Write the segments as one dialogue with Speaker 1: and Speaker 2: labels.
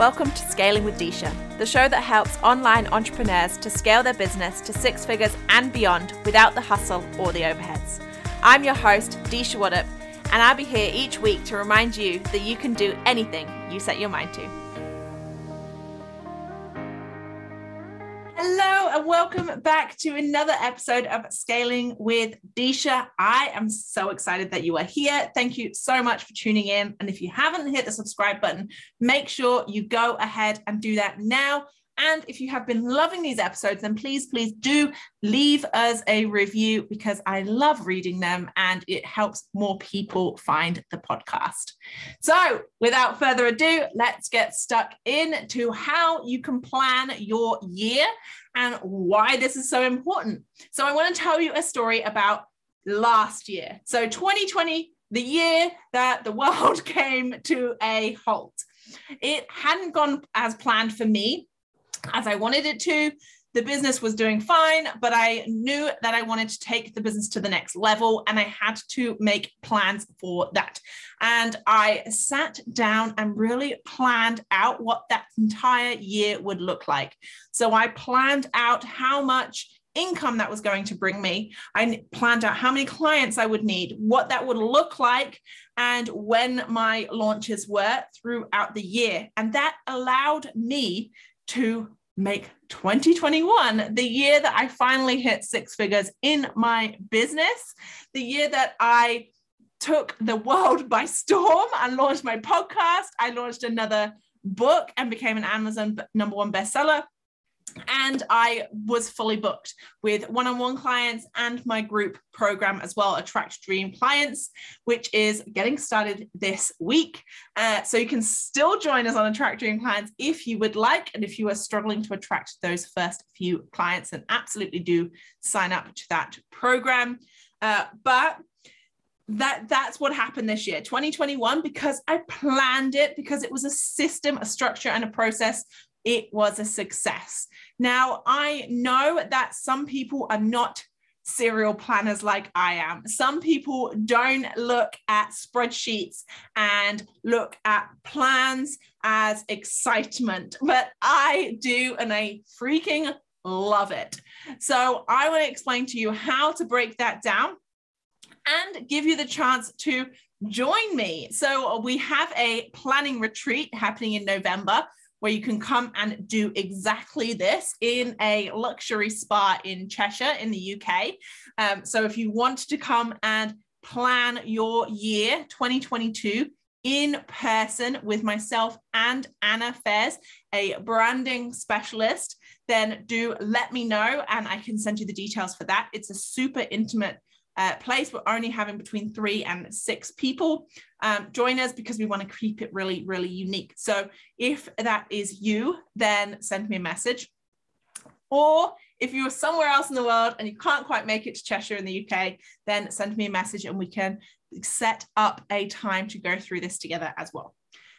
Speaker 1: Welcome to Scaling with Disha, the show that helps online entrepreneurs to scale their business to six figures and beyond without the hustle or the overheads. I'm your host, Disha Waddup, and I'll be here each week to remind you that you can do anything you set your mind to. And welcome back to another episode of Scaling with Disha. I am so excited that you are here. Thank you so much for tuning in. And if you haven't hit the subscribe button, make sure you go ahead and do that now. And if you have been loving these episodes, then please, please do leave us a review because I love reading them and it helps more people find the podcast. So, without further ado, let's get stuck into how you can plan your year and why this is so important. So, I want to tell you a story about last year. So, 2020, the year that the world came to a halt. It hadn't gone as planned for me as I wanted it to. The business was doing fine, but I knew that I wanted to take the business to the next level and I had to make plans for that. And I sat down and really planned out what that entire year would look like. So I planned out how much income that was going to bring me. I planned out how many clients I would need, what that would look like, and when my launches were throughout the year. And that allowed me to make 2021 the year that I finally hit six figures in my business, the year that I took the world by storm and launched my podcast. I launched another book and became an Amazon number one bestseller and I was fully booked with one on one clients and my group program as well, Attract Dream Clients, which is getting started this week. Uh, so you can still join us on Attract Dream Clients if you would like. And if you are struggling to attract those first few clients, then absolutely do sign up to that program. Uh, but that that's what happened this year 2021 because i planned it because it was a system a structure and a process it was a success. Now, I know that some people are not serial planners like I am. Some people don't look at spreadsheets and look at plans as excitement, but I do, and I freaking love it. So, I want to explain to you how to break that down and give you the chance to join me. So, we have a planning retreat happening in November where you can come and do exactly this in a luxury spa in Cheshire in the UK. Um, so if you want to come and plan your year 2022 in person with myself and Anna Fairs, a branding specialist, then do let me know and I can send you the details for that. It's a super intimate uh, place. We're only having between three and six people um, join us because we want to keep it really, really unique. So if that is you, then send me a message. Or if you're somewhere else in the world and you can't quite make it to Cheshire in the UK, then send me a message and we can set up a time to go through this together as well.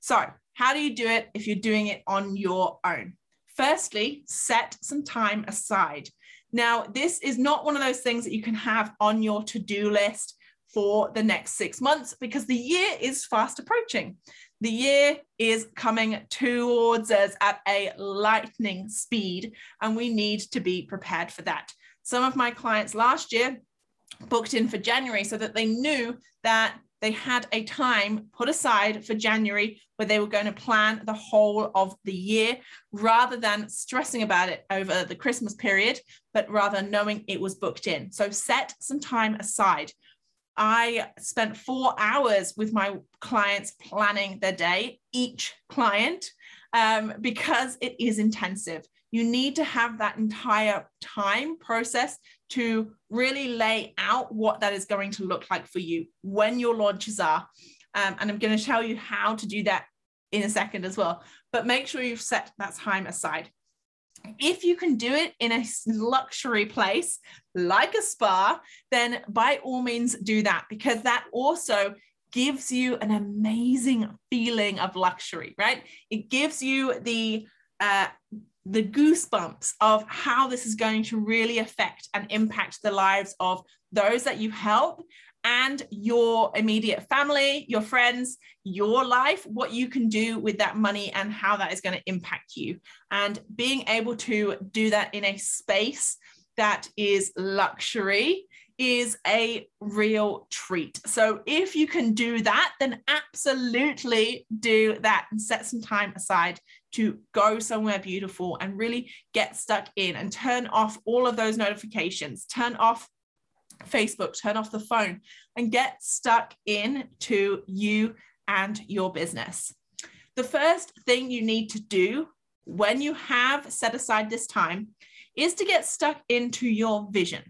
Speaker 1: So, how do you do it if you're doing it on your own? Firstly, set some time aside. Now, this is not one of those things that you can have on your to do list for the next six months because the year is fast approaching. The year is coming towards us at a lightning speed, and we need to be prepared for that. Some of my clients last year booked in for January so that they knew that they had a time put aside for January where they were going to plan the whole of the year rather than stressing about it over the Christmas period, but rather knowing it was booked in. So set some time aside. I spent four hours with my clients planning their day, each client, um, because it is intensive. You need to have that entire time process to really lay out what that is going to look like for you when your launches are. Um, and I'm going to tell you how to do that in a second as well. But make sure you've set that time aside. If you can do it in a luxury place like a spa, then by all means do that because that also gives you an amazing feeling of luxury, right? It gives you the uh, the goosebumps of how this is going to really affect and impact the lives of those that you help and your immediate family, your friends, your life, what you can do with that money and how that is going to impact you. And being able to do that in a space that is luxury is a real treat. So if you can do that, then absolutely do that and set some time aside to go somewhere beautiful and really get stuck in and turn off all of those notifications, turn off Facebook, turn off the phone and get stuck in to you and your business. The first thing you need to do when you have set aside this time is to get stuck into your vision.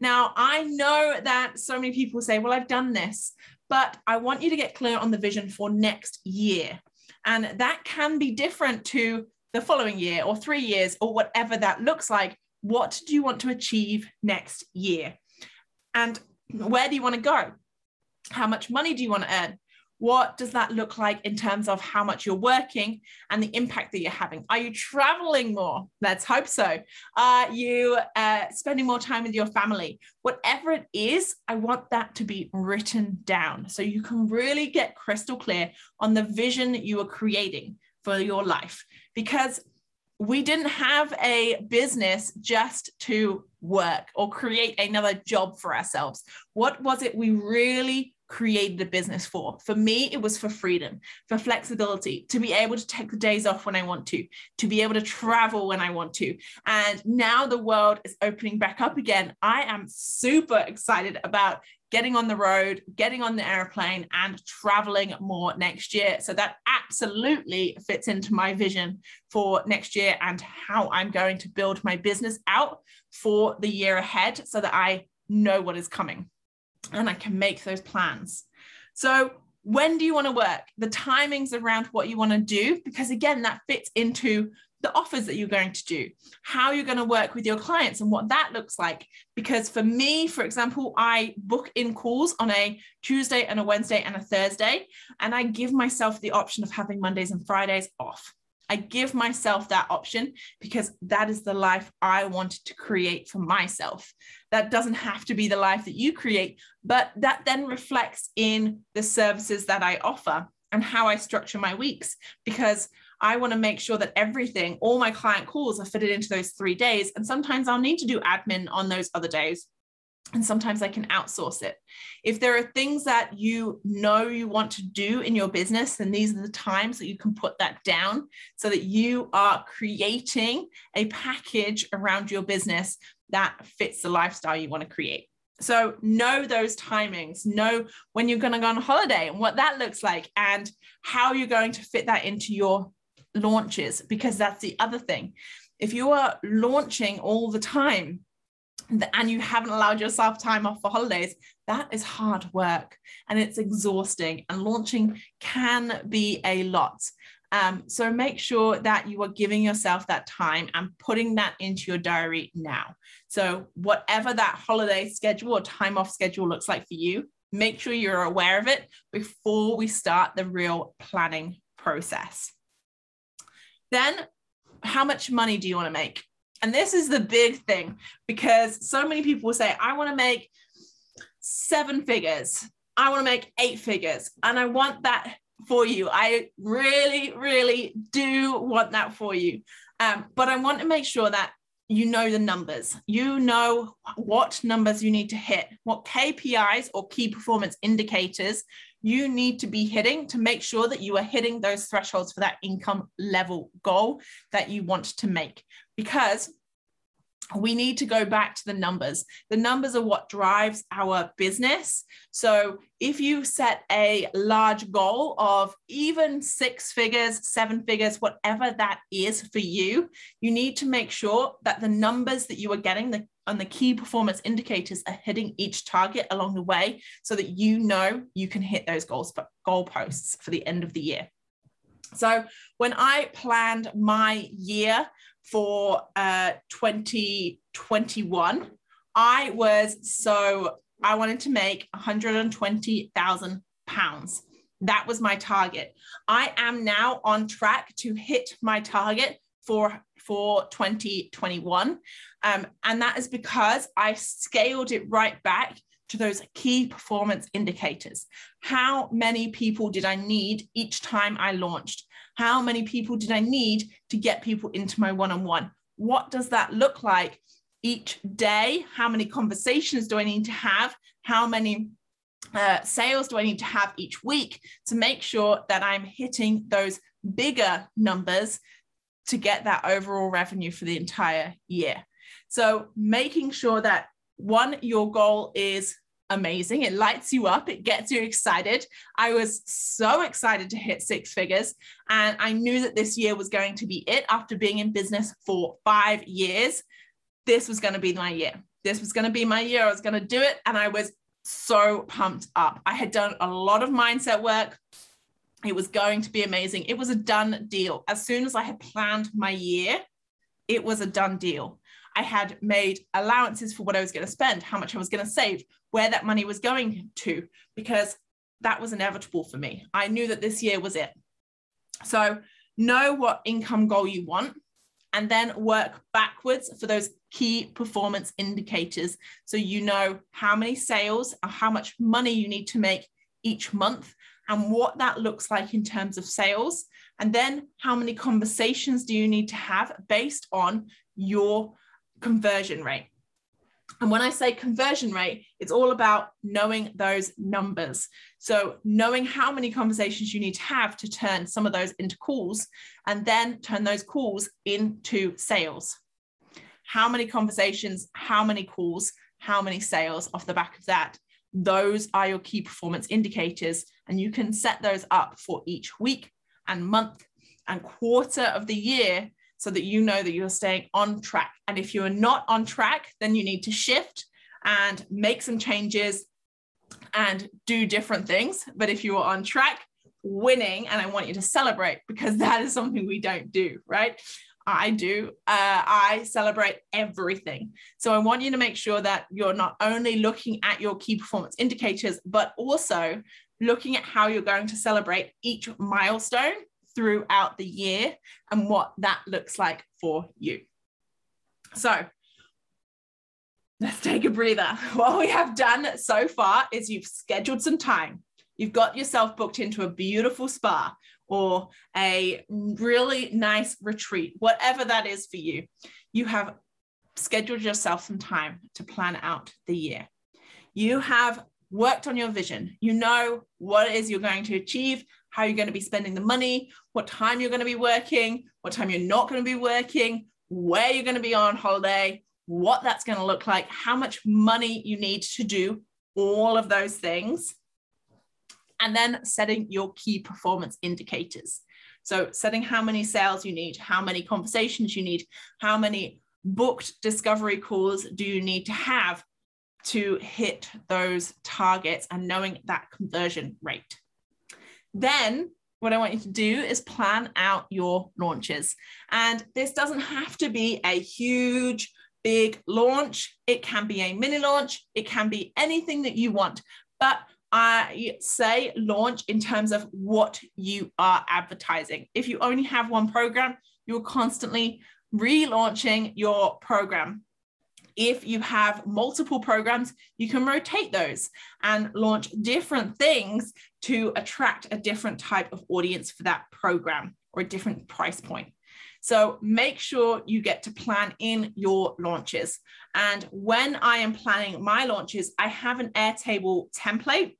Speaker 1: Now, I know that so many people say, Well, I've done this, but I want you to get clear on the vision for next year. And that can be different to the following year or three years or whatever that looks like. What do you want to achieve next year? And where do you want to go? How much money do you want to earn? What does that look like in terms of how much you're working and the impact that you're having? Are you traveling more? Let's hope so. Are you uh, spending more time with your family? Whatever it is, I want that to be written down so you can really get crystal clear on the vision you are creating for your life. Because we didn't have a business just to work or create another job for ourselves. What was it we really created a business for? For me, it was for freedom, for flexibility, to be able to take the days off when I want to, to be able to travel when I want to. And now the world is opening back up again. I am super excited about getting on the road, getting on the airplane, and traveling more next year. So that absolutely fits into my vision for next year and how I'm going to build my business out for the year ahead so that I know what is coming and I can make those plans. So, when do you want to work? The timings around what you want to do, because again, that fits into the offers that you're going to do, how you're going to work with your clients, and what that looks like. Because for me, for example, I book in calls on a Tuesday and a Wednesday and a Thursday, and I give myself the option of having Mondays and Fridays off. I give myself that option because that is the life I wanted to create for myself. That doesn't have to be the life that you create, but that then reflects in the services that I offer and how I structure my weeks because I want to make sure that everything, all my client calls are fitted into those three days. And sometimes I'll need to do admin on those other days. And sometimes I can outsource it. If there are things that you know you want to do in your business, then these are the times that you can put that down so that you are creating a package around your business that fits the lifestyle you want to create. So know those timings, know when you're going to go on holiday and what that looks like and how you're going to fit that into your launches because that's the other thing. If you are launching all the time and you haven't allowed yourself time off for holidays, that is hard work and it's exhausting. And launching can be a lot. Um, so make sure that you are giving yourself that time and putting that into your diary now. So, whatever that holiday schedule or time off schedule looks like for you, make sure you're aware of it before we start the real planning process. Then, how much money do you want to make? And this is the big thing because so many people will say, I want to make seven figures. I want to make eight figures. And I want that for you. I really, really do want that for you. Um, but I want to make sure that you know the numbers. You know what numbers you need to hit, what KPIs or key performance indicators you need to be hitting to make sure that you are hitting those thresholds for that income level goal that you want to make. Because we need to go back to the numbers. The numbers are what drives our business. So if you set a large goal of even six figures, seven figures, whatever that is for you, you need to make sure that the numbers that you are getting the, and the key performance indicators are hitting each target along the way so that you know you can hit those goals, goal posts for the end of the year. So when I planned my year, for uh, 2021, I was so I wanted to make 120,000 pounds. That was my target. I am now on track to hit my target for for 2021, um, and that is because I scaled it right back to those key performance indicators. How many people did I need each time I launched? How many people did I need to get people into my one on one? What does that look like each day? How many conversations do I need to have? How many uh, sales do I need to have each week to make sure that I'm hitting those bigger numbers to get that overall revenue for the entire year? So, making sure that one, your goal is amazing. It lights you up, it gets you excited. I was so excited to hit six figures. And I knew that this year was going to be it after being in business for five years. This was going to be my year. This was going to be my year. I was going to do it. And I was so pumped up. I had done a lot of mindset work. It was going to be amazing. It was a done deal. As soon as I had planned my year, it was a done deal. I had made allowances for what I was going to spend, how much I was going to save, where that money was going to, because that was inevitable for me. I knew that this year was it. So, know what income goal you want and then work backwards for those key performance indicators. So, you know how many sales or how much money you need to make each month and what that looks like in terms of sales. And then how many conversations do you need to have based on your conversion rate. And when I say conversion rate, it's all about knowing those numbers. So, knowing how many conversations you need to have to turn some of those into calls and then turn those calls into sales. How many conversations, how many calls, how many sales off the back of that? Those are your key performance indicators. And you can set those up for each week and month and quarter of the year so that you know that you're staying on track. And if you're not on track, then you need to shift and make some changes and do different things. But if you are on track, winning, and I want you to celebrate because that is something we don't do, right? I do. Uh, I celebrate everything. So I want you to make sure that you're not only looking at your key performance indicators, but also looking at how you're going to celebrate each milestone throughout the year and what that looks like for you. So let's take a breather. What we have done so far is you've scheduled some time. You've got yourself booked into a beautiful spa or a really nice retreat, whatever that is for you. You have scheduled yourself some time to plan out the year. You have worked on your vision. You know what it is you're going to achieve how you're going to be spending the money, what time you're going to be working, what time you're not going to be working, where you're going to be on holiday, what that's going to look like, how much money you need to do all of those things. And then setting your key performance indicators. So, setting how many sales you need, how many conversations you need, how many booked discovery calls do you need to have to hit those targets and knowing that conversion rate. Then what I want you to do is plan out your launches. And this doesn't have to be a huge, big launch. It can be a mini launch. It can be anything that you want. But I say launch in terms of what you are advertising. If you only have one program, you're constantly relaunching your program. If you have multiple programs, you can rotate those and launch different things to attract a different type of audience for that program or a different price point. So make sure you get to plan in your launches. And when I am planning my launches, I have an Airtable template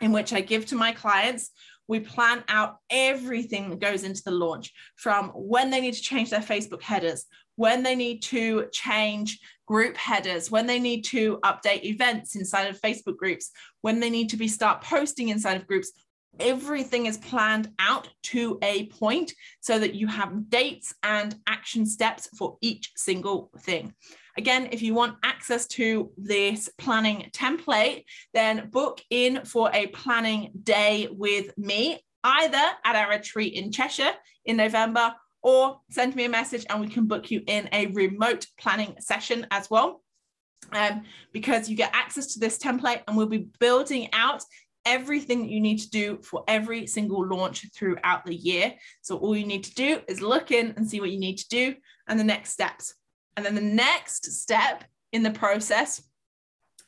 Speaker 1: in which I give to my clients. We plan out everything that goes into the launch from when they need to change their Facebook headers, when they need to change group headers, when they need to update events inside of Facebook groups, when they need to be start posting inside of groups. Everything is planned out to a point so that you have dates and action steps for each single thing. Again, if you want access to this planning template, then book in for a planning day with me, either at our retreat in Cheshire in November or send me a message and we can book you in a remote planning session as well. Um, because you get access to this template and we'll be building out everything that you need to do for every single launch throughout the year. So all you need to do is look in and see what you need to do and the next steps. And then the next step in the process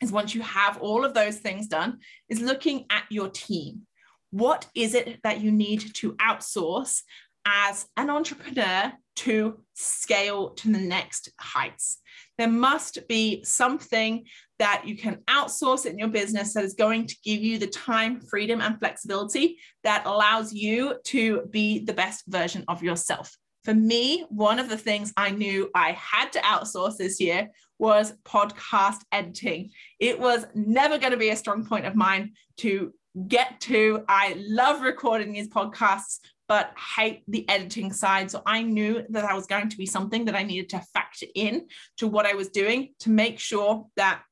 Speaker 1: is once you have all of those things done, is looking at your team. What is it that you need to outsource as an entrepreneur to scale to the next heights? There must be something that you can outsource in your business that is going to give you the time, freedom, and flexibility that allows you to be the best version of yourself. For me, one of the things I knew I had to outsource this year was podcast editing. It was never going to be a strong point of mine to get to. I love recording these podcasts, but hate the editing side. So I knew that that was going to be something that I needed to factor in to what I was doing to make sure that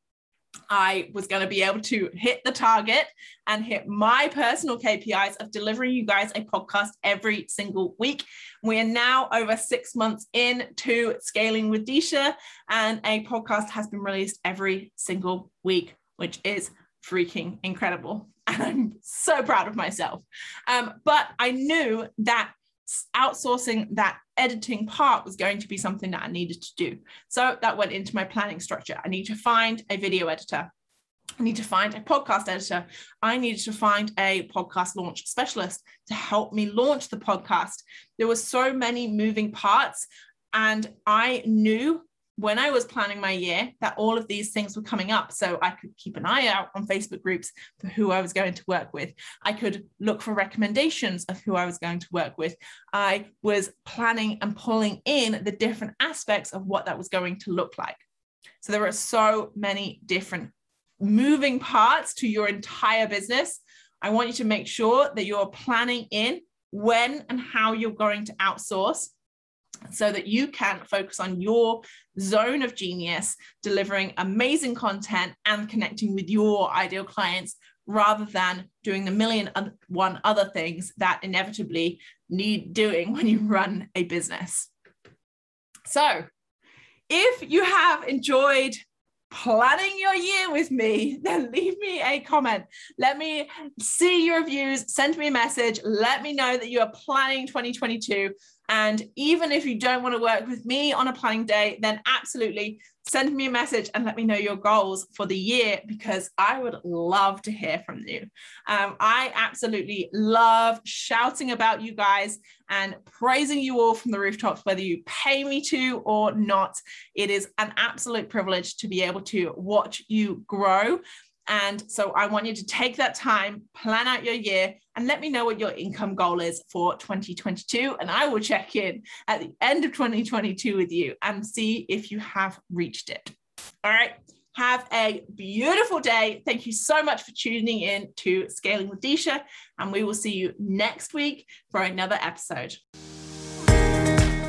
Speaker 1: I was going to be able to hit the target and hit my personal KPIs of delivering you guys a podcast every single week. We are now over six months in to scaling with Disha, and a podcast has been released every single week, which is freaking incredible. And I'm so proud of myself. Um, but I knew that outsourcing that editing part was going to be something that I needed to do. So that went into my planning structure. I need to find a video editor. I need to find a podcast editor. I needed to find a podcast launch specialist to help me launch the podcast. There were so many moving parts, and I knew when I was planning my year that all of these things were coming up. So I could keep an eye out on Facebook groups for who I was going to work with. I could look for recommendations of who I was going to work with. I was planning and pulling in the different aspects of what that was going to look like. So there are so many different moving parts to your entire business. I want you to make sure that you're planning in when and how you're going to outsource so that you can focus on your zone of genius, delivering amazing content and connecting with your ideal clients rather than doing the million one other things that inevitably need doing when you run a business. So, if you have enjoyed planning your year with me, then leave me a comment. Let me see your views, send me a message, let me know that you are planning 2022 and even if you don't want to work with me on a planning day, then absolutely send me a message and let me know your goals for the year because I would love to hear from you. Um, I absolutely love shouting about you guys and praising you all from the rooftops, whether you pay me to or not. It is an absolute privilege to be able to watch you grow and so I want you to take that time, plan out your year, and let me know what your income goal is for 2022. And I will check in at the end of 2022 with you and see if you have reached it. All right. Have a beautiful day. Thank you so much for tuning in to Scaling with Disha, and we will see you next week for another episode.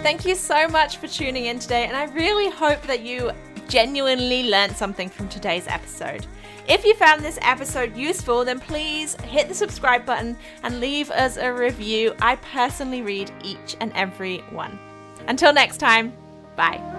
Speaker 1: Thank you so much for tuning in today, and I really hope that you genuinely learned something from today's episode. If you found this episode useful, then please hit the subscribe button and leave us a review. I personally read each and every one. Until next time, bye.